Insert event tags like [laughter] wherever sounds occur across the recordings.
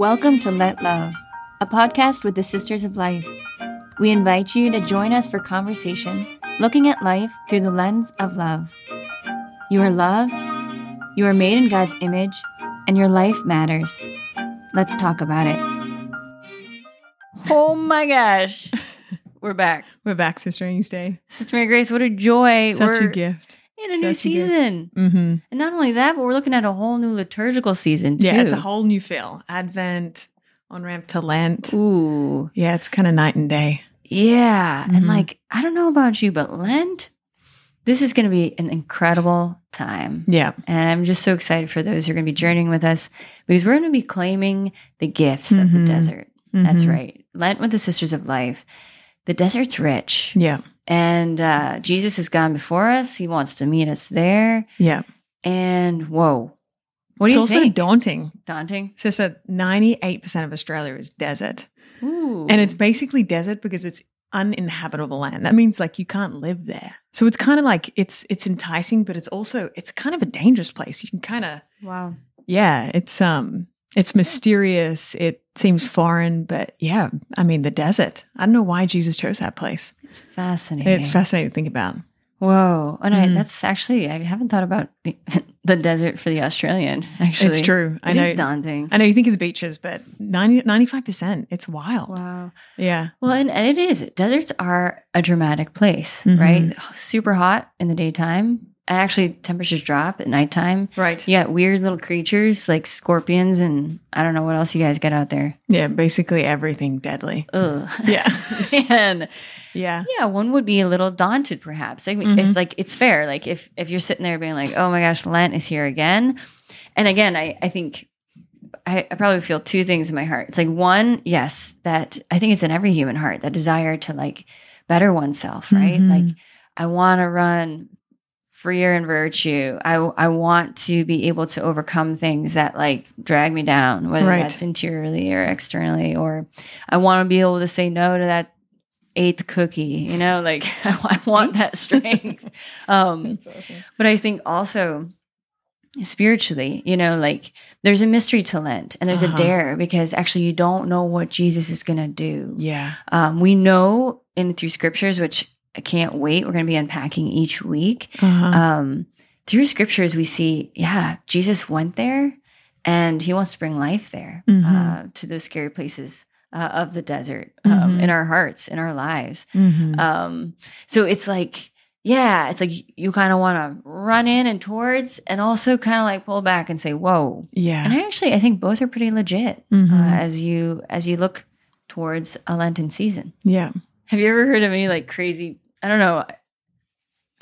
Welcome to Let Love, a podcast with the Sisters of Life. We invite you to join us for conversation looking at life through the lens of love. You are loved, you are made in God's image, and your life matters. Let's talk about it. Oh my gosh. [laughs] We're back. We're back, Sister Annie's Day. Sister Mary Grace, what a joy. Such we're a gift. In a new a gift. season. Mm-hmm. And not only that, but we're looking at a whole new liturgical season too. Yeah, it's a whole new feel. Advent, on ramp to Lent. Ooh. Yeah, it's kind of night and day. Yeah. And Mhm. like, I don't know about you, but Lent, this is going to be an incredible time. Yeah. And I'm just so excited for those who are going to be journeying with us because we're going to be claiming the gifts of the Mhm. desert. That's Mhm. right. Lent with the Sisters of Life. The desert's rich. Yeah. And uh, Jesus has gone before us. He wants to meet us there. Yeah. And whoa. What do it's you also think? daunting. Daunting. Sister, 98% of Australia is desert. Ooh. And it's basically desert because it's uninhabitable land. That means like you can't live there. So it's kind of like it's it's enticing, but it's also it's kind of a dangerous place. You can kind of wow. yeah, it's um it's mysterious. It seems foreign, but yeah, I mean the desert. I don't know why Jesus chose that place. It's fascinating. It's fascinating to think about. Whoa. And I, Mhm. that's actually, I haven't thought about the, [laughs] the desert for the Australian, actually. It's true. I It is know. daunting. I know you think of the beaches, but 90, 95%, it's wild. Wow. Yeah. Well, and, and it is. Deserts are a dramatic place, Mhm. right? Super hot in the daytime. And actually, temperatures drop at nighttime. Right. You got weird little creatures like scorpions and I don't know what else you guys get out there. Yeah, basically everything deadly. Ugh. Yeah. [laughs] [laughs] Man. Yeah. Yeah, one would be a little daunted, perhaps. Like, Mhm. It's like it's fair. Like if if you're sitting there being like, "Oh my gosh, Lent is here again," and again, I I think I, I probably feel two things in my heart. It's like one, yes, that I think it's in every human heart that desire to like better oneself, right? Mhm. Like I want to run freer in virtue. I I want to be able to overcome things that like drag me down, whether Right. that's interiorly or externally, or I want to be able to say no to that eighth cookie. You know, like [laughs] I, want that strength. [laughs] um, but I think also spiritually, you know, like there's a mystery to Lent and there's Uh-huh. a dare because actually you don't know what Jesus is going to do. Yeah. Um, we know in through scriptures, which I can't wait. We're going to be unpacking each week. Uh-huh. Um, through scriptures, we see, yeah, Jesus went there and he wants to bring life there Mhm. uh, to those scary places uh, of the desert um, Mhm. in our hearts, in our lives. Mhm. Um, so it's like, yeah, it's like you kind of want to run in and towards, and also kind of like pull back and say, "Whoa." yeah. And I actually, I think both are pretty legit uh, as you as you look towards a Lenten season. yeah. Have you ever heard of any like crazy? I don't know.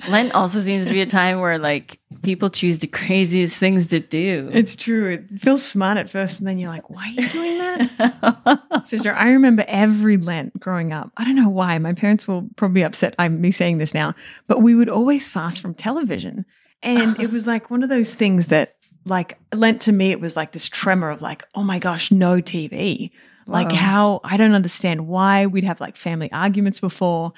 Lent also seems to be a time where like people choose the craziest things to do. It's true. It feels smart at first, and then you're like, why are you doing that? [laughs] Sister, I remember every Lent growing up. I don't know why. My parents will probably be upset I'm me saying this now, but we would always fast from television. And it was like one of those things that, like, Lent to me, it was like this tremor of, like, oh my gosh, no TV. Like, Whoa. how I don't understand why we'd have like family arguments before.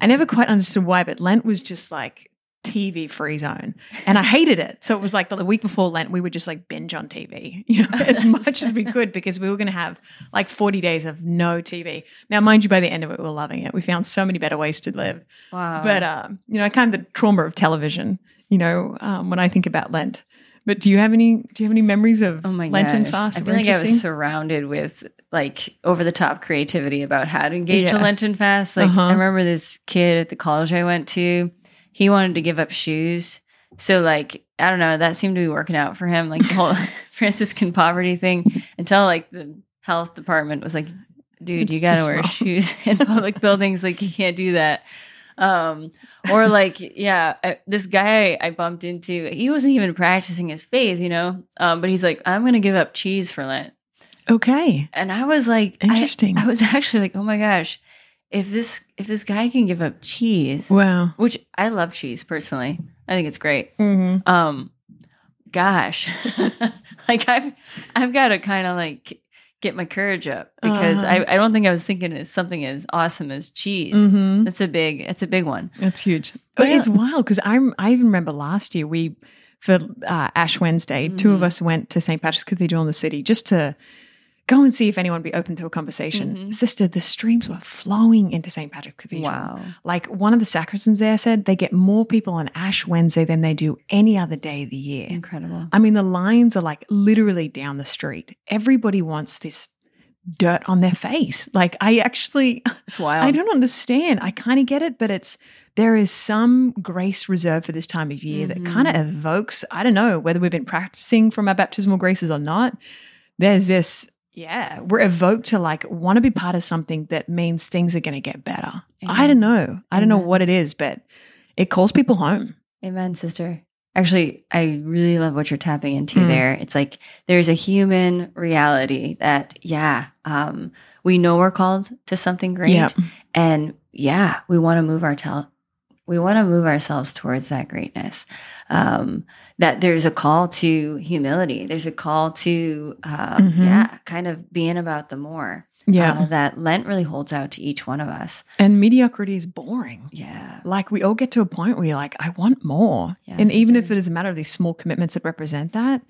I never quite understood why, but Lent was just like TV free zone. And I hated it. So it was like the week before Lent, we would just like binge on TV, [laughs] you know, as much as we could because we were going to have like 40 days of no TV. Now, mind you, by the end of it, we were loving it. We found so many better ways to live. wow. But, um, you know, kind of the trauma of television, you know, um, when I think about Lent. But do you have any, do you have any memories of Oh my Lenten gosh. fast? I feel like I was surrounded with like over the top creativity about how to engage a Lenten fast. Like Uh-huh. I remember this kid at the college I went to, he wanted to give up shoes. So like I don't know, that seemed to be working out for him, like the whole [laughs] [laughs] Franciscan poverty thing, until like the health department was like, dude, It's you gotta wear wrong. shoes [laughs] in public buildings. Like you can't do that. Um, or like, yeah, I, this guy I bumped into, he wasn't even practicing his faith, you know. Um, but he's like, I'm gonna give up cheese for Lent, okay. and I was like, I- Interesting. I, was [laughs] actually like, oh my gosh, if this if this guy can give up cheese, wow. which I love cheese personally, I think it's great. Mm-hmm. Um, gosh, [laughs] like I've I've got to kind of like get my courage up because Uh-huh. I, I don't think I was thinking of something as awesome as cheese. Mm-hmm. That's a big it's a big one. That's huge. But Well- it's wild because I'm I even remember last year we for uh, Ash Wednesday, two of Mhm. us went to St. Patrick's Cathedral in the city just to go and see if anyone would be open to a conversation. Mhm. Sister, the streams were flowing into St. Patrick's Cathedral. Wow. Like one of the sacristans there said, they get more people on Ash Wednesday than they do any other day of the year. Incredible. I mean, the lines are like literally down the street. Everybody wants this dirt on their face. Like, I actually, [laughs] It's wild. I don't understand. I kind of get it, but it's there is some grace reserved for this time of year that Mhm. kind of evokes, I don't know, whether we've been practicing from our baptismal graces or not. There's this, yeah, we're evoked to like want to be part of something that means things are going to get better. I don't know. I don't know what it is, but it calls people home. Amen, sister. Actually, I really love what you're tapping into Mm. there. It's like there's a human reality that, yeah, um, we know we're called to something great, Yep. and yeah, we want to move our tel- we want to move ourselves towards that greatness. Um, that there's a call to humility. There's a call to, um, Mhm. yeah, kind of being about the more. Yeah. uh, that Lent really holds out to each one of us. and mediocrity is boring. Yeah, Like we all get to a point where you're like, I want more. Yeah, and even if it is a matter of these small commitments that represent that,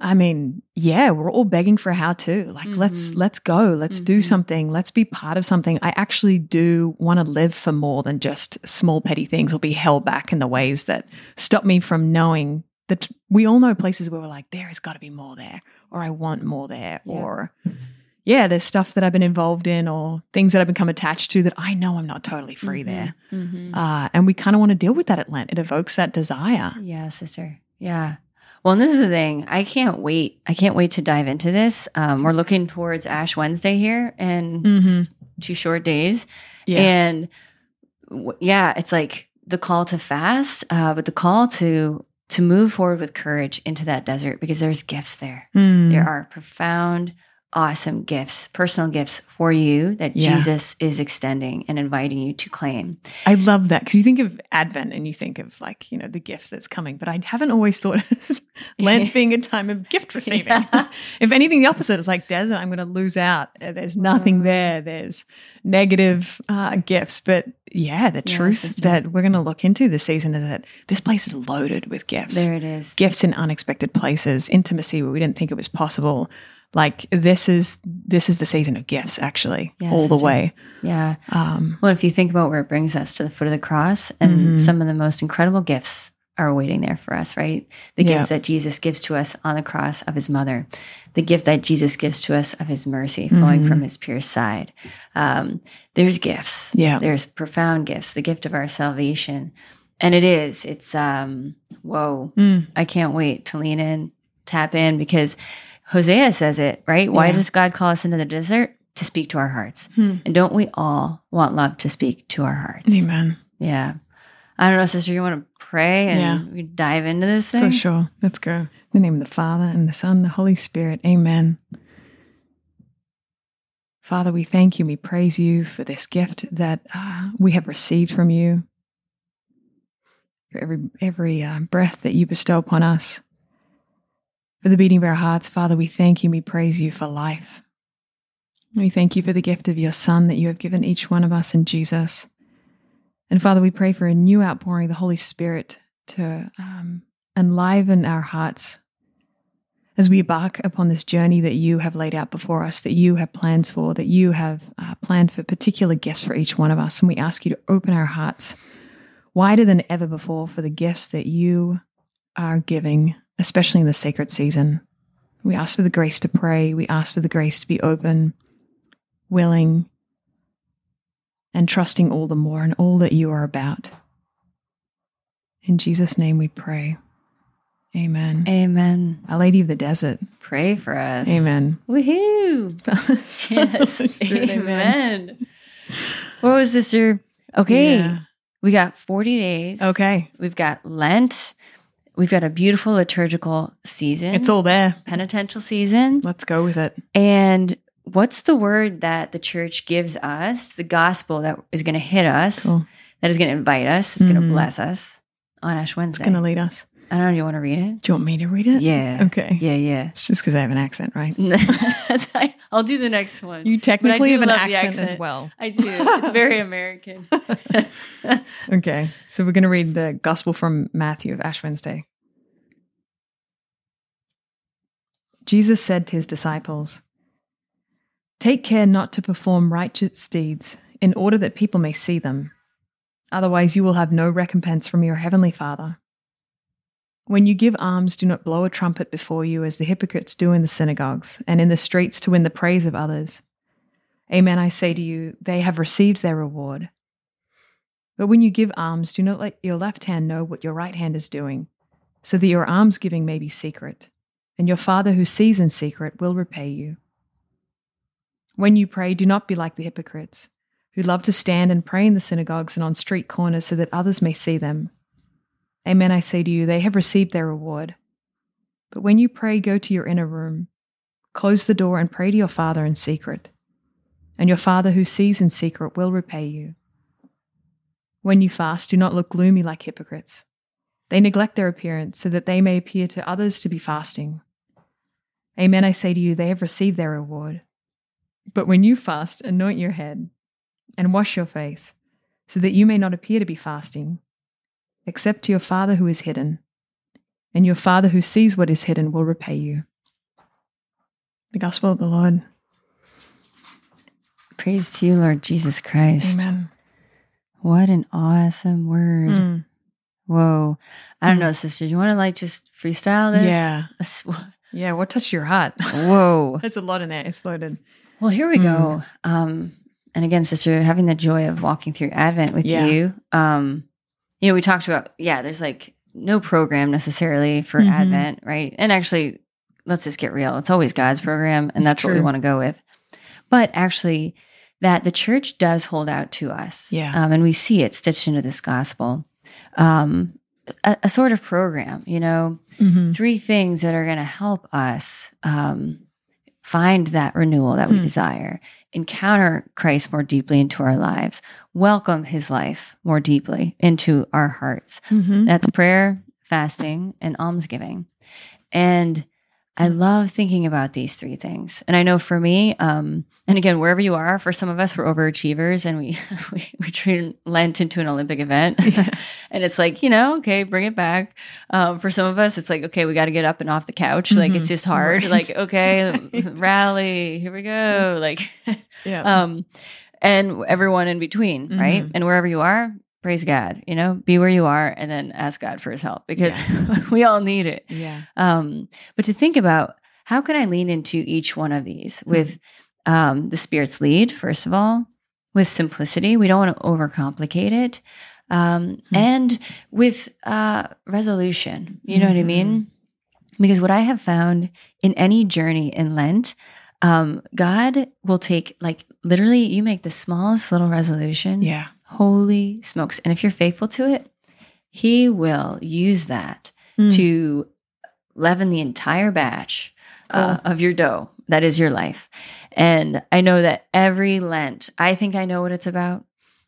I mean, yeah, we're all begging for how to. Like, let's Mhm. let's go. Let's do Mhm. something. Let's be part of something. I actually do want to live for more than just small petty things or be held back in the ways that stop me from knowing that we all know places where we're like, there has got to be more there, or I want more there, Yeah. or yeah, there's stuff that I've been involved in or things that I've become attached to that I know I'm not totally free Mhm. there. Mhm. Uh, and we kind of want to deal with that at Lent. It evokes that desire. Yeah, sister. Yeah. Well, and this is the thing. I can't wait. I can't wait to dive into this. Um, we're looking towards Ash Wednesday here in Mhm. two short days. Yeah. And w- yeah, it's like the call to fast, uh, but the call to to move forward with courage into that desert because there's gifts there. Mm. There are profound, awesome gifts, personal gifts for you that Yeah. Jesus is extending and inviting you to claim. I love that because you think of Advent and you think of like, you know, the gift that's coming, but I haven't always thought of [laughs] Lent [laughs] being a time of gift receiving. Yeah. [laughs] if anything, the opposite is like desert, I'm going to lose out. Uh, There's nothing Mm. there. There's negative uh, gifts. But yeah, the truth that we're going to look into this season is that this place is loaded with gifts. There it is. gifts in unexpected places, intimacy where we didn't think it was possible. Like this is this is the season of gifts, actually, Yes, all the way. Yeah. Um, Well, if you think about where it brings us to the foot of the cross, and Mhm. some of the most incredible gifts are waiting there for us, right? The Yeah. gift that Jesus gives to us on the cross of his mother, the gift that Jesus gives to us of his mercy flowing Mhm. from his pure side. Um, there's gifts. Yeah. There's profound gifts, the gift of our salvation. And it is, it's, um, whoa, mm, I can't wait to lean in, tap in, because Hosea says it, right? Why Yeah. does God call us into the desert? To speak to our hearts. hmm. And don't we all want love to speak to our hearts? Amen. Yeah. I don't know, sister, you want to pray and Yeah. we dive into this thing? For sure. Let's go. In the name of the Father and the Son, and the Holy Spirit. Amen. Father, we thank you. We praise you for this gift that uh, we have received from you, for every every uh, breath that you bestow upon us, for the beating of our hearts. Father, we thank you. We praise you for life. We thank you for the gift of your Son that you have given each one of us in Jesus. And Father, we pray for a new outpouring of the Holy Spirit to um, enliven our hearts as we embark upon this journey that you have laid out before us, that you have plans for, that you have uh, planned for particular gifts for each one of us. And we ask you to open our hearts wider than ever before for the gifts that you are giving, especially in the sacred season. We ask for the grace to pray. We ask for the grace to be open, willing, and trusting all the more in all that you are about. In Jesus' name we pray. Amen. Amen. Our Lady of the Desert. Pray for us. Amen. Woohoo. [laughs] Yes. Amen. Amen. What was sister? Okay. Yeah. We got 40 days. Okay. We've got Lent. We've got a beautiful liturgical season. It's all there. penitential season. Let's go with it. And what's the word that the church gives us, the gospel that is going to hit us, Cool. that is going to invite us, it's going Mhm. to bless us on Ash Wednesday? It's going to lead us. I don't know. You want to read it? Do you want me to read it? Yeah. Okay. Yeah, yeah. It's just because I have an accent, [laughs] right? I'll do the next one. You technically have an the accent, as well. I do. It's very American. [laughs] Okay. So we're going to read the Gospel from Matthew of Ash Wednesday. Jesus said to his disciples, Take care not to perform righteous deeds in order that people may see them. Otherwise, you will have no recompense from your heavenly Father. When you give alms, do not blow a trumpet before you as the hypocrites do in the synagogues and in the streets to win the praise of others. Amen, I say to you, they have received their reward. But when you give alms, do not let your left hand know what your right hand is doing, so that your almsgiving may be secret, and your Father who sees in secret will repay you. When you pray, do not be like the hypocrites, who love to stand and pray in the synagogues and on street corners so that others may see them. Amen, I say to you, they have received their reward. But when you pray, go to your inner room, close the door, and pray to your Father in secret. And your Father who sees in secret will repay you. When you fast, do not look gloomy like hypocrites. They neglect their appearance so that they may appear to others to be fasting. Amen, I say to you, they have received their reward. But when you fast, anoint your head and wash your face, so that you may not appear to be fasting, except to your Father who is hidden. And your Father who sees what is hidden will repay you. The Gospel of the Lord. Praise to you, Lord Jesus Christ. Amen. What an awesome word. Mm. Whoa. I don't Mm. know, sister. Do you want to like just freestyle this? Yeah. [laughs] This- Yeah, what touched your heart? Whoa. [laughs] There's a lot in there. It's loaded. Well, here we go. Um, and again, sister, having the joy of walking through Advent with Yeah. you. Um, you know, we talked about, yeah, there's like no program necessarily for Mhm. Advent, right? And actually, let's just get real. It's always God's program, and It's that's what we want to go with. But actually, that the church does hold out to us. Yeah. Um, and we see it stitched into this gospel. Um, a, a sort of program, you know, Mm-hmm. three things that are going to help us um, find that renewal that we Hmm. desire, encounter Christ more deeply into our lives, welcome his life more deeply into our hearts. Mm-hmm. That's prayer, fasting, and almsgiving. And I love thinking about these three things. And I know for me, um, and again, wherever you are, for some of us, we're overachievers and we [laughs] we, we treat Lent into an Olympic event. [laughs] and it's like, you know, okay, bring it back. Um, for some of us, it's like, okay, we got to get up and off the couch. Like it's Mhm. just hard. Right. Like, okay, [laughs] Right. rally, here we go. Like, Yeah. um, and everyone in between, right? Mhm. And wherever you are, praise God. You know, be where you are, and then ask God for His help because [laughs] we all need it. yeah. Um, but to think about how can I lean into each one of these with um, the Spirit's lead, first of all, with simplicity. We don't want to overcomplicate it, um, Mhm. and with uh, resolution. You know what I mean? Because what I have found in any journey in Lent, um, God will take like literally, you make the smallest little resolution. Yeah. Holy smokes! And if you're faithful to it, He will use that Mm. to leaven the entire batch uh, of your dough that is your life. And I know that every Lent, I think I know what it's about.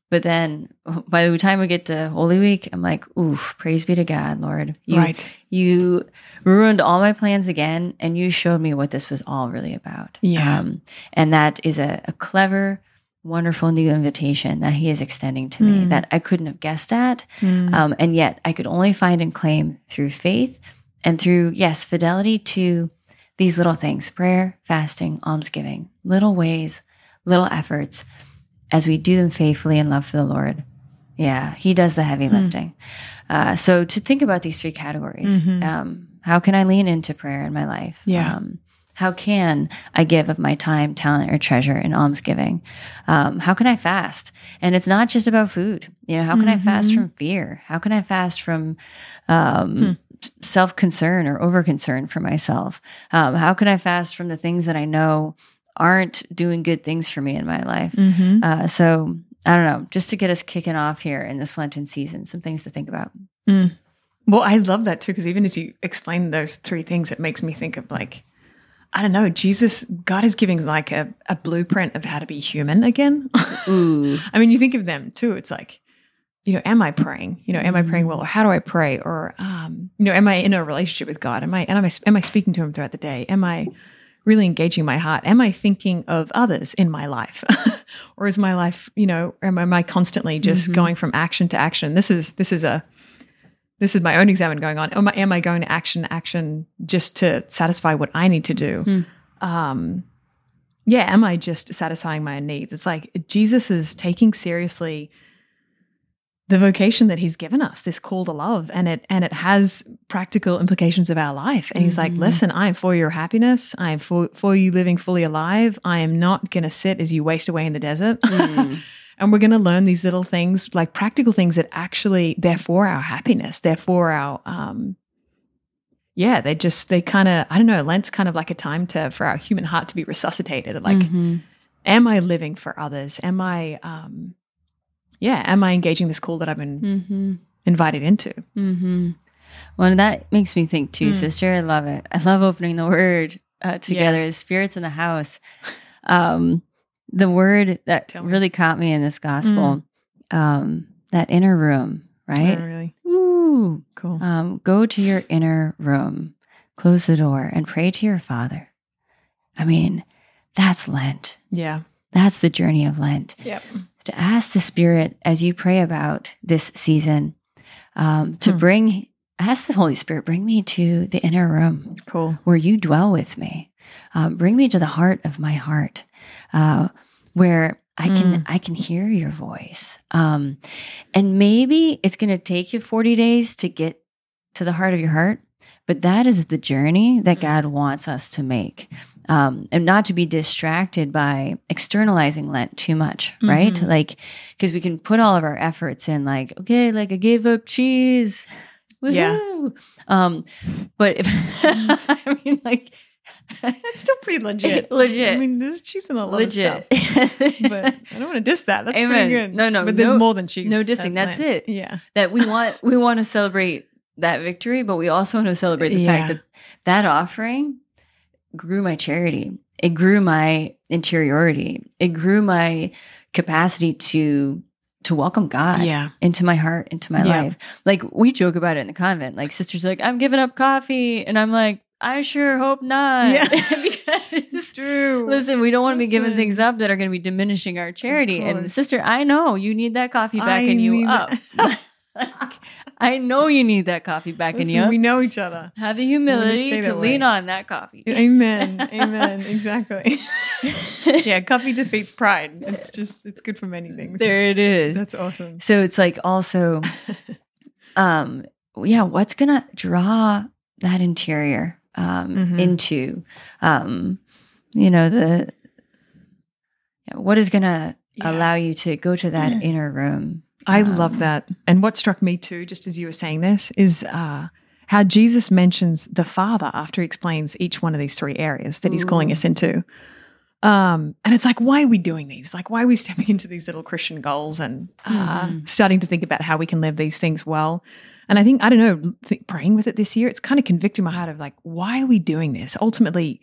But then [laughs] by the time we get to Holy Week, I'm like, oof, praise be to God, Lord. You, right. you ruined all my plans again, and you showed me what this was all really about. Yeah. Um, and that is a, a clever, wonderful new invitation that He is extending to me Mm. that I couldn't have guessed at. Mm. Um, and yet I could only find and claim through faith and through, yes, fidelity to these little things prayer, fasting, almsgiving, little ways, little efforts as we do them faithfully in love for the Lord. Yeah, He does the heavy Hmm. lifting. Uh, so to think about these three categories Mhm. um, how can I lean into prayer in my life? Yeah. Um, how can I give of my time, talent, or treasure in almsgiving? Um, how can I fast? And it's not just about food. You know, how can I fast Mhm. from fear? How can I fast from um, self concern or over concern for myself? Um, how can I fast from the things that I know aren't doing good things for me in my life? Mhm. Uh, so I don't know, just to get us kicking off here in this Lenten season, some things to think about. Mm. Well, I love that too, because even as you explain those three things, it makes me think of like, I don't know, Jesus, God is giving like a, a blueprint of how to be human again. Ooh. [laughs] I mean, you think of them too. It's like, you know, am I praying? You know, am I praying well? Or how do I pray? Or, um, you know, am I in a relationship with God? Am I, and am I, am I speaking to Him throughout the day? Am I really engaging my heart? Am I thinking of others in my life? [laughs] or is my life, you know, am, am I constantly just Mhm. going from action to action? This is, this is a, this is my own exam going on. Am I, am I going to action, action just to satisfy what I need to do? Hmm. Um, yeah, am I just satisfying my own needs? It's like Jesus is taking seriously the vocation that he's given us, this call to love, and it and it has practical implications of our life. And he's like, Mhm. listen, I am for your happiness. I am for for you living fully alive. I am not gonna sit as you waste away in the desert. Mm. [laughs] and we're gonna learn these little things, like practical things that actually they're for our happiness. They're for our um yeah, they just they kind of I don't know, Lent's kind of like a time to for our human heart to be resuscitated. Like Mhm. am I living for others? Am I, um, yeah, am I engaging this call that I've been Mhm. invited into? Mm-hmm. Well, that makes me think too, Mm. sister. I love it. I love opening the word uh, together. The spirits in the house. Um, the word that Tell me. really caught me in this gospel, um, that inner room, right? Oh, really Ooh. cool. Um, go to your inner room, close the door, and pray to your Father. I mean, that's Lent. yeah. That's the journey of Lent Yep. to ask the Spirit as you pray about this season um, to Hmm. bring, ask the Holy Spirit, bring me to the inner room Cool. where you dwell with me. Um, bring me to the heart of my heart, uh, where I can I can hear your voice. Um, and maybe it's going to take you forty days to get to the heart of your heart, but that is the journey that Mm. God wants us to make. Um, and not to be distracted by externalizing Lent too much, right? Mhm. Like, because we can put all of our efforts in, like, okay, like I gave up cheese, Yeah. Um, but if [laughs] I mean, like, That's still pretty legit. [laughs] Legit. I mean, there's cheese in a lot legit. of stuff. [laughs] But I don't want to diss that. That's Amen. pretty good. No, no, But there's no- more than cheese. no dissing. at That's it. Yeah. that we want we want to celebrate that victory, but we also want to celebrate the Yeah. fact that that offering grew my charity. It grew my interiority. It grew my capacity to to welcome God Yeah. into my heart, into my Yeah. life. Like we joke about it in the convent. Like sisters are like, I'm giving up coffee, and I'm like, I sure hope not. Yeah. [laughs] because it's true. Listen, we don't want to be giving things up that are going to be diminishing our charity. And sister, I know you need that coffee I backing you up. [laughs] Like, I know you need that coffee backing Listen, you up. we know each other. Have the humility to lean way. on that coffee. [laughs] Amen. Amen. Exactly. yeah, coffee defeats pride. It's just it's good for many things. there it is. That's awesome. So it's like also, um, yeah, what's gonna draw that interior um, Mhm. into, um, you know, the what is gonna Yeah. allow you to go to that [clears throat] inner room? I Um, love that. And what struck me too, just as you were saying this, is uh, how Jesus mentions the Father after he explains each one of these three areas that he's calling us into. Um, and it's like, why are we doing these? Like, why are we stepping [laughs] into these little Christian goals and uh, Mhm. starting to think about how we can live these things well? And I think, I don't know, praying with it this year, it's kind of convicting my heart of like, why are we doing this? Ultimately,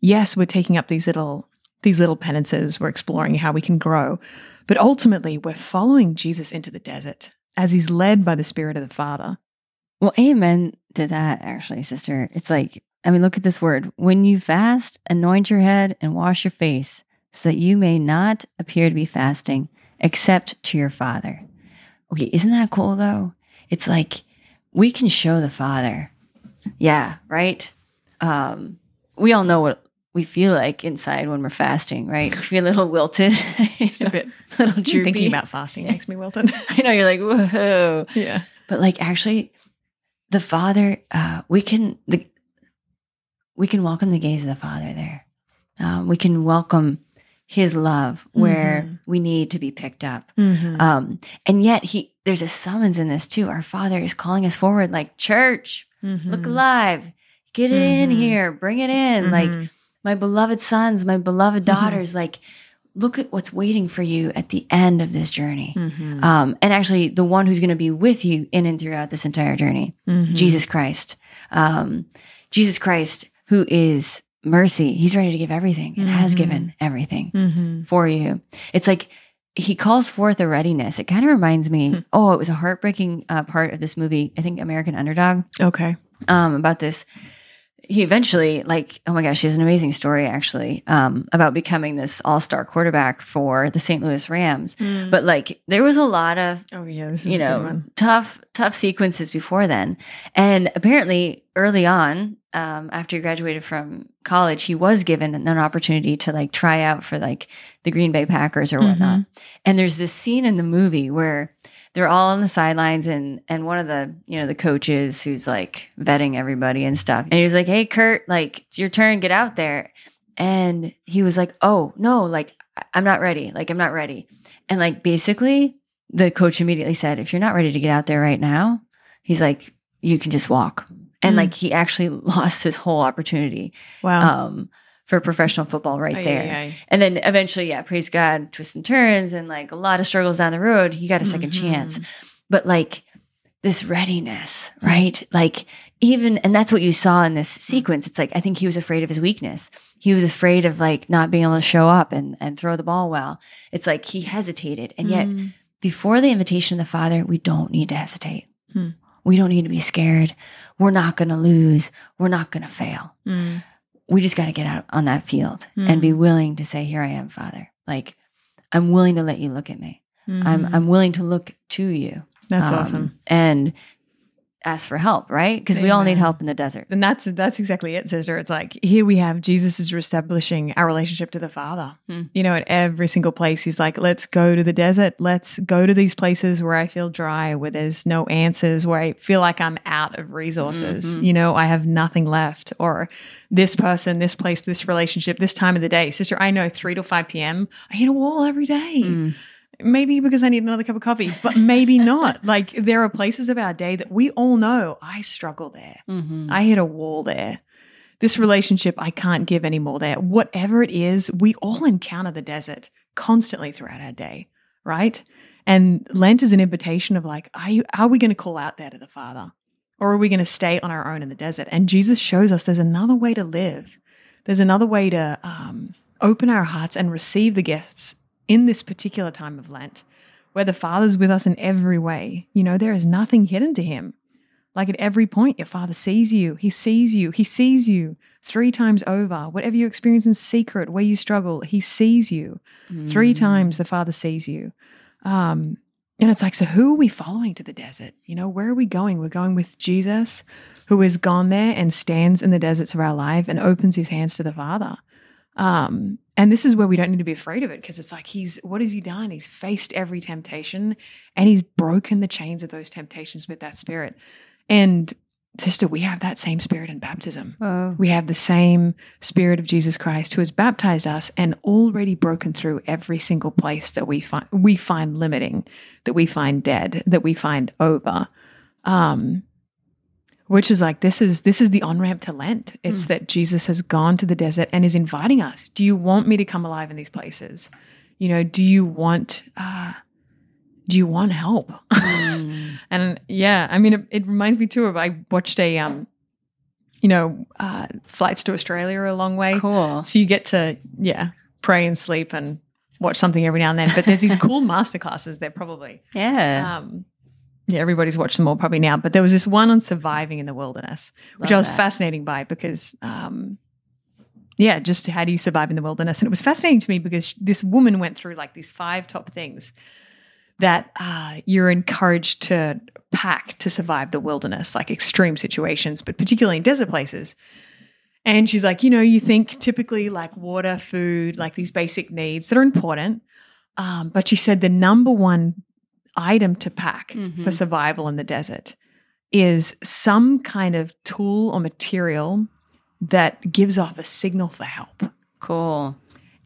yes, we're taking up these little these little penances, we're exploring how we can grow. But ultimately, we're following Jesus into the desert as he's led by the Spirit of the Father. Well, amen to that, actually, sister. It's like, I mean, look at this word. When you fast, anoint your head and wash your face, so that you may not appear to be fasting, except to your Father. Okay, isn't that cool though? It's like we can show the Father. Yeah, right? Um, we all know what we feel like inside when we're fasting, right? We feel a little wilted, [laughs] Just a bit a little droopy. thinking about fasting makes me wilted. [laughs] I know you're like, whoa. yeah. but like actually the father uh we can the we can welcome the gaze of the father there um, we can welcome his love where Mhm. we need to be picked up Mhm. um and yet he there's a summons in this too our father is calling us forward like church look Mhm. alive get in Mhm. here bring it in like Mhm. my beloved sons my beloved Mhm. daughters like look at what's waiting for you at the end of this journey Mhm. um, and actually the one who's going to be with you in and throughout this entire journey Mhm. jesus christ um, jesus christ who is mercy he's ready to give everything and has given everything for you it's like he calls forth a readiness it kind of reminds me Hmm. oh it was a heartbreaking uh, part of this movie i think american underdog Okay. um, about this he eventually like oh my gosh he has an amazing story actually um, about becoming this all-star quarterback for the st louis rams. Mm. but like there was a lot of oh yeah, this you know tough tough sequences before then. And apparently early on um, after he graduated from college he was given an opportunity to like try out for like the green bay packers or whatnot. And there's this scene in the movie where they're all on the sidelines and and one of the you know the coaches who's like vetting everybody and stuff and he was like hey kurt like it's your turn get out there and he was like oh no like i'm not ready like i'm not ready and like basically the coach immediately said if you're not ready to get out there right now he's like you can just walk and Mm. like he actually [laughs] lost his whole opportunity Wow. um for professional football right Ay, there ay, ay. and then eventually, yeah, praise God, twists and turns and like a lot of struggles down the road, he got a 2nd Mhm. chance. But like this readiness, right? Like even, and that's what you saw in this sequence. It's like, I think he was afraid of his weakness. He was afraid of like not being able to show up and, and throw the ball well. It's like he hesitated. And yet, Mm. before the invitation of the Father, we don't need to hesitate. Hmm. We don't need to be scared. We're not going to lose. We're not going to fail Mm. We just got to get out on that field and be willing to say, "Here I am, Father." Like, I'm willing to let you look at me. I'm Mm. I'm willing to look to you. That's um, awesome. And ask for help, right? Because we all need help in the desert. And that's that's exactly it, sister. It's like here we have Jesus is reestablishing our relationship to the Father. Hmm. You know, at every single place, he's like, let's go to the desert. Let's go to these places where I feel dry, where there's no answers, where I feel like I'm out of resources. Mhm. You know, I have nothing left. Or this person, this place, this relationship, this time of the day. Sister, I know three to five PM, I hit a wall every day Mm. Maybe because I need another cup of coffee, but maybe [laughs] not. Like there are places of our day that we all know I struggle there. Mhm. I hit a wall there. This relationship I can't give anymore there. Whatever it is, we all encounter the desert constantly throughout our day, right? And Lent is an invitation of like, are you are we going to call out there to the Father? Or are we going to stay on our own in the desert? And Jesus shows us there's another way to live. There's another way to um, open our hearts and receive the gifts in this particular time of Lent, where the Father's with us in every way. You know, there is nothing hidden to him. Like at every point, your Father sees you. He sees you. He sees you three times over. Whatever you experience in secret, where you struggle, He sees you. Three Mm. times the Father sees you. Um, and it's like, so who are we following to the desert? You know, where are we going? We're going with Jesus, who has gone there and stands in the deserts of our life and opens his hands to the Father. Um, and this is where we don't need to be afraid of it because it's like he's what has he done? He's faced every temptation and he's broken the chains of those temptations with that spirit. And sister, we have that same spirit in baptism. Oh. We have the same Spirit of Jesus Christ who has baptized us and already broken through every single place that we find we find limiting, that we find dead, that we find over. Um, which is like this is this is the on ramp to Lent. It's Hmm. that Jesus has gone to the desert and is inviting us. Do you want me to come alive in these places? You know, do you want uh, do you want help? Mm. [laughs] And yeah, I mean, it, it reminds me too of I watched a, um, you know, uh, flights to Australia are a long way. Cool. So you get to, yeah, pray and sleep and watch something every now and then. But there's these [laughs] cool masterclasses there probably. Yeah. Um, yeah, everybody's watched them all probably now. But there was this one on surviving in the wilderness, which I was that. fascinating by because, um, yeah, just how do you survive in the wilderness? And it was fascinating to me because this woman went through like these five top things that uh, you're encouraged to pack to survive the wilderness, like extreme situations, but particularly in desert places. And she's like, you know, you think typically like water, food, like these basic needs that are important. Um, but she said the number one item to pack for Mhm. survival in the desert is some kind of tool or material that gives off a signal for help. Cool.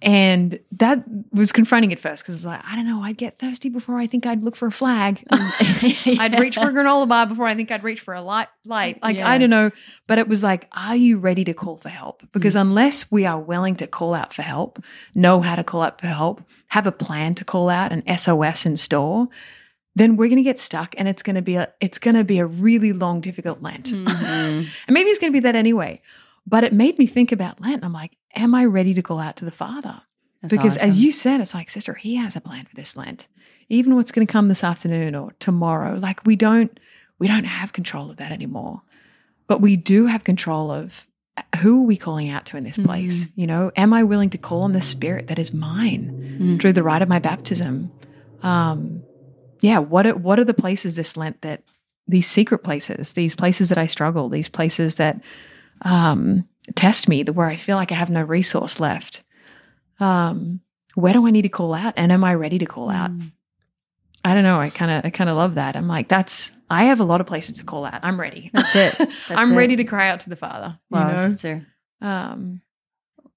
And that was confronting at first because it's like, I don't know, I'd get thirsty before I think I'd look for a flag. [laughs] I'd reach for a granola bar before I think I'd reach for a light. Light, like I don't know, but it was like, are you ready to call for help? Because unless we are willing to call out for help, know how to call out for help, have a plan to call out, an SOS in store, then we're going to get stuck, and it's going to be a it's going to be a really long, difficult Lent. Mhm. [laughs] And maybe it's going to be that anyway. But it made me think about Lent. I'm like, am I ready to call out to the Father? That's because as you said, it's like, sister, he has a plan for this Lent. Even what's going to come this afternoon or tomorrow, like we don't we don't have control of that anymore. But we do have control of who are we calling out to in this place? You know, am I willing to call on the spirit that is mine Mm. through the rite of my baptism? Um, yeah, what are, what are the places this Lent that these secret places, these places that I struggle, these places that um, test me, the where I feel like I have no resource left? Um, where do I need to call out, and am I ready to call out? Mm. I don't know. I kind of I kind of love that. I'm like, that's I have a lot of places to call out. I'm ready. That's it. [laughs] That's I'm it. ready to cry out to the Father. You Wow, know? sister. um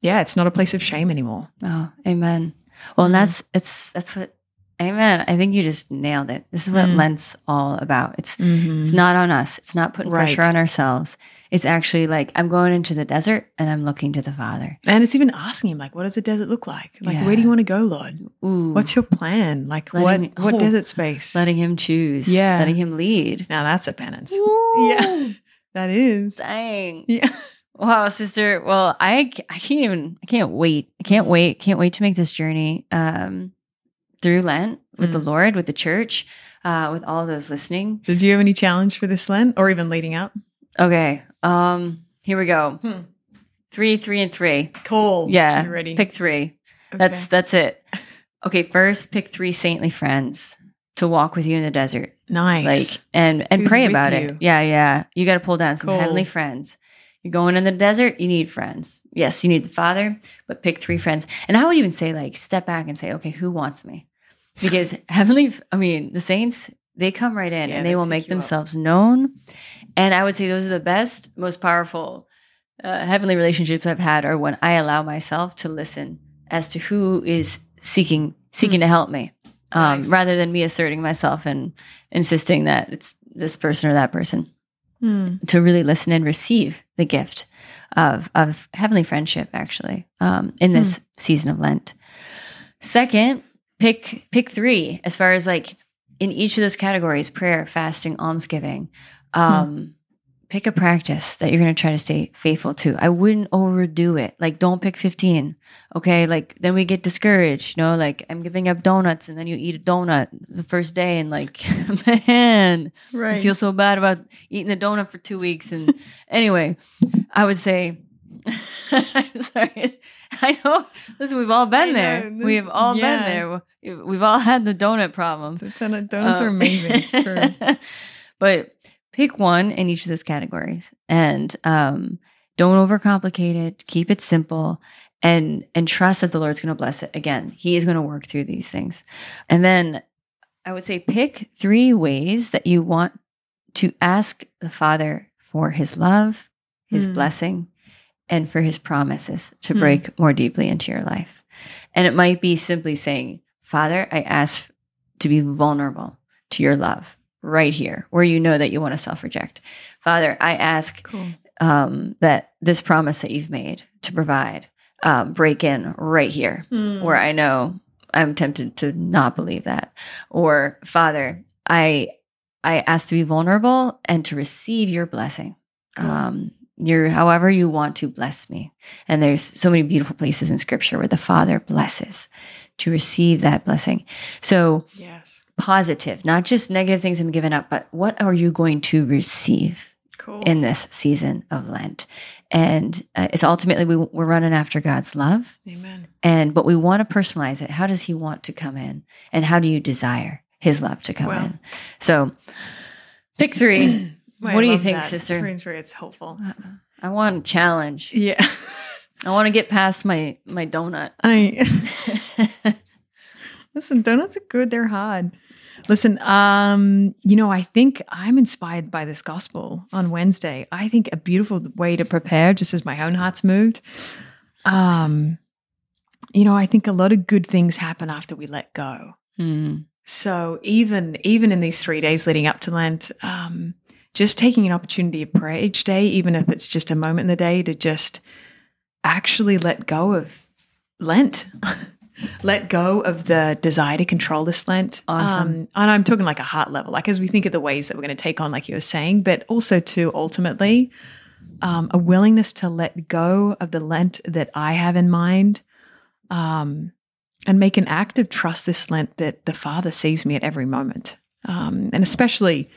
yeah it's not a place of shame anymore Oh, amen. Well, and Mhm. that's it's that's what amen. I think you just nailed it. This is what Mm. Lent's all about. It's mm-hmm. it's not on us. It's not putting pressure on ourselves. It's actually like I'm going into the desert and I'm looking to the Father. and it's even asking him like what does the desert look like like where do you want to go lord Ooh, what's your plan like Letting what me- what oh, desert space letting him choose? Yeah. letting him lead. now that's a penance Ooh, yeah [laughs] that is dang. yeah Wow, sister. Well, I I can't even I can't wait. I can't wait. Can't wait to make this journey um through Lent with the Mm. Lord, with the church, uh, with all those listening. so do you have any challenge for this lent or even leading up Okay. Um, here we go. Hmm. Three, three, and three. cool Yeah. you ready Pick three. Okay. That's that's it. Okay, first pick three saintly friends to walk with you in the desert. nice Like and and Who's pray about you? it. Yeah, yeah. You gotta pull down some Cool. heavenly friends. You're going in the desert, you need friends. Yes, you need the Father, but pick three friends. And I would even say, like, step back and say, okay, who wants me? Because [laughs] heavenly, I mean, the saints, they come right in Yeah, and they they will make you up. themselves known. And I would say those are the best, most powerful uh, heavenly relationships I've had are when I allow myself to listen as to who is seeking seeking to help me, um, Nice. rather than me asserting myself and insisting that it's this person or that person Hmm. to really listen and receive the gift of of heavenly friendship actually um, in this season of Lent. Second, pick pick three as far as like in each of those categories: prayer, fasting, almsgiving. Um, Pick a practice that you're going to try to stay faithful to. I wouldn't overdo it. Like, don't pick 15. Okay. Like, then we get discouraged. You know, like, I'm giving up donuts and then you eat a donut the first day and, like, [laughs] man, right I feel so bad about eating the donut for two weeks. And [laughs] anyway, I would say, I'm [laughs] sorry. I know. Listen, we've all been there. this- We've all yeah. been there. We've all had the donut problem. So donuts are Um, amazing it's true but pick one in each of those categories and um, don't overcomplicate it. Keep it simple and and trust that the Lord's going to bless it. Again, He is going to work through these things. And then I would say pick three ways that you want to ask the Father for His love, His Hmm. blessing, and for His promises to Hmm. break more deeply into your life. And it might be simply saying, Father, I ask to be vulnerable to your love right here, where you know that you want to self reject. Father, I ask cool um, that this promise that you've made to provide um, break in right here, Hmm. where I know I'm tempted to not believe that. Or, Father, I I ask to be vulnerable and to receive your blessing. Cool. Um, your however you want to bless me. And there's so many beautiful places in scripture where the Father blesses to receive that blessing. So yes positive, not just negative things I'm giving up, but what are you going to receive cool in this season of Lent? And uh, it's ultimately we, we're running after God's love, amen and but we want to personalize it. How does He want to come in, and how do you desire His love to come Wow. in? So, pick three. [clears throat] [clears throat] Wait, what I do you think, that. sister? Three three, it's helpful. I want a challenge. Yeah. I want to get past my my donut. I [laughs] [laughs] listen, donuts are good, they're hard. Listen, um, you know, I think I'm inspired by this gospel on Wednesday. I think a beautiful way to prepare, just as my own heart's moved. Um, you know, I think a lot of good things happen after we let go. Hmm. So even even in these three days leading up to Lent, um, just taking an opportunity to pray each day, even if it's just a moment in the day, to just actually let go of Lent, [laughs] let go of the desire to control this Lent. Awesome. Um, and I'm talking like a heart level, like as we think of the ways that we're going to take on, like you were saying, but also to ultimately um, a willingness to let go of the Lent that I have in mind. Um, and make an act of trust this Lent that the Father sees me at every moment. Um, and especially,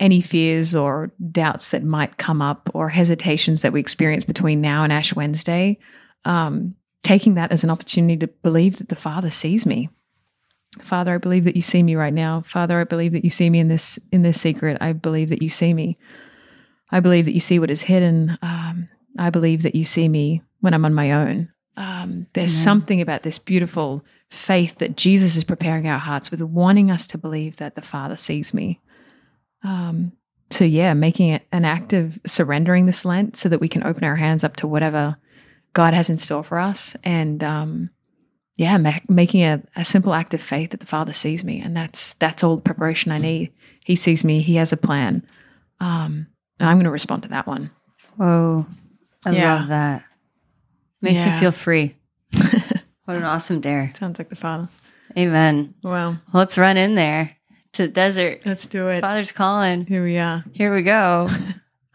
any fears or doubts that might come up or hesitations that we experience between now and Ash Wednesday, um, taking that as an opportunity to believe that the Father sees me. Father, I believe that you see me right now. Father, I believe that you see me in this in this secret. I believe that you see me. I believe that you see what is hidden. Um, I believe that you see me when I'm on my own. Um, there's Amen. something about this beautiful faith that Jesus is preparing our hearts with, wanting us to believe that the Father sees me. Um, so, yeah, making it an act of surrendering this Lent so that we can open our hands up to whatever God has in store for us. And, um, yeah, ma- making a, a simple act of faith that the Father sees me. And that's, that's all the preparation I need. He sees me, He has a plan. Um, and I'm going to respond to that one. Whoa. I Yeah. love that. Makes Yeah. me feel free. [laughs] what an awesome dare. Sounds like the Father. Amen. Well, Let's run in there to the desert. let's do it. Father's calling. Here we are. Here we go. [laughs]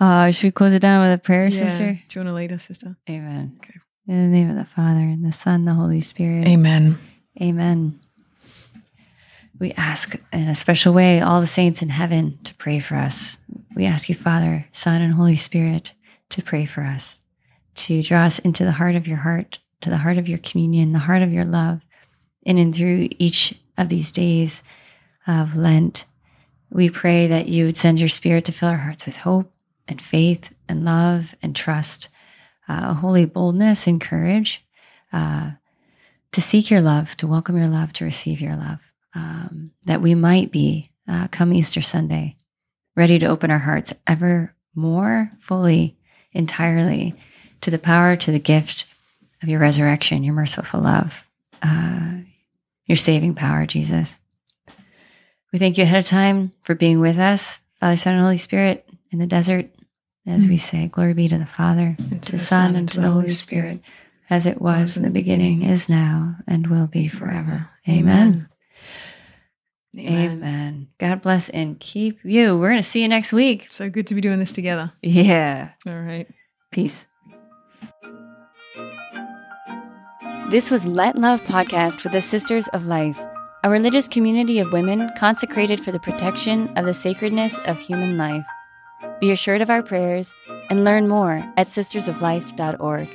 Uh, should we close it down with a prayer, Yeah. sister? Do you want to lead us, sister? Amen. Okay. In the name of the Father, and the Son, and the Holy Spirit. Amen. Amen. We ask in a special way all the saints in heaven to pray for us. We ask you, Father, Son, and Holy Spirit, to pray for us, to draw us into the heart of your heart, to the heart of your communion, the heart of your love. And In and through each of these days of Lent, we pray that you would send your Spirit to fill our hearts with hope and faith and love and trust, uh, holy boldness and courage. Uh, to seek your love, to welcome your love, to receive your love, um, that we might be, uh, come Easter Sunday, ready to open our hearts ever more fully, entirely to the power, to the gift of your resurrection, your merciful love, uh, your saving power, Jesus. We thank you ahead of time for being with us, Father, Son, and Holy Spirit in the desert, as we hmm. say, Glory be to the Father, and to the Son, and to the Holy Spirit as it was in the beginning, is now, and will be forever. Amen. Amen. God bless and keep you. We're going to see you next week. So good to be doing this together. Yeah. All right. Peace. This was Let Love Podcast with the Sisters of Life, a religious community of women consecrated for the protection of the sacredness of human life. Be assured of our prayers and learn more at sistersoflife.org.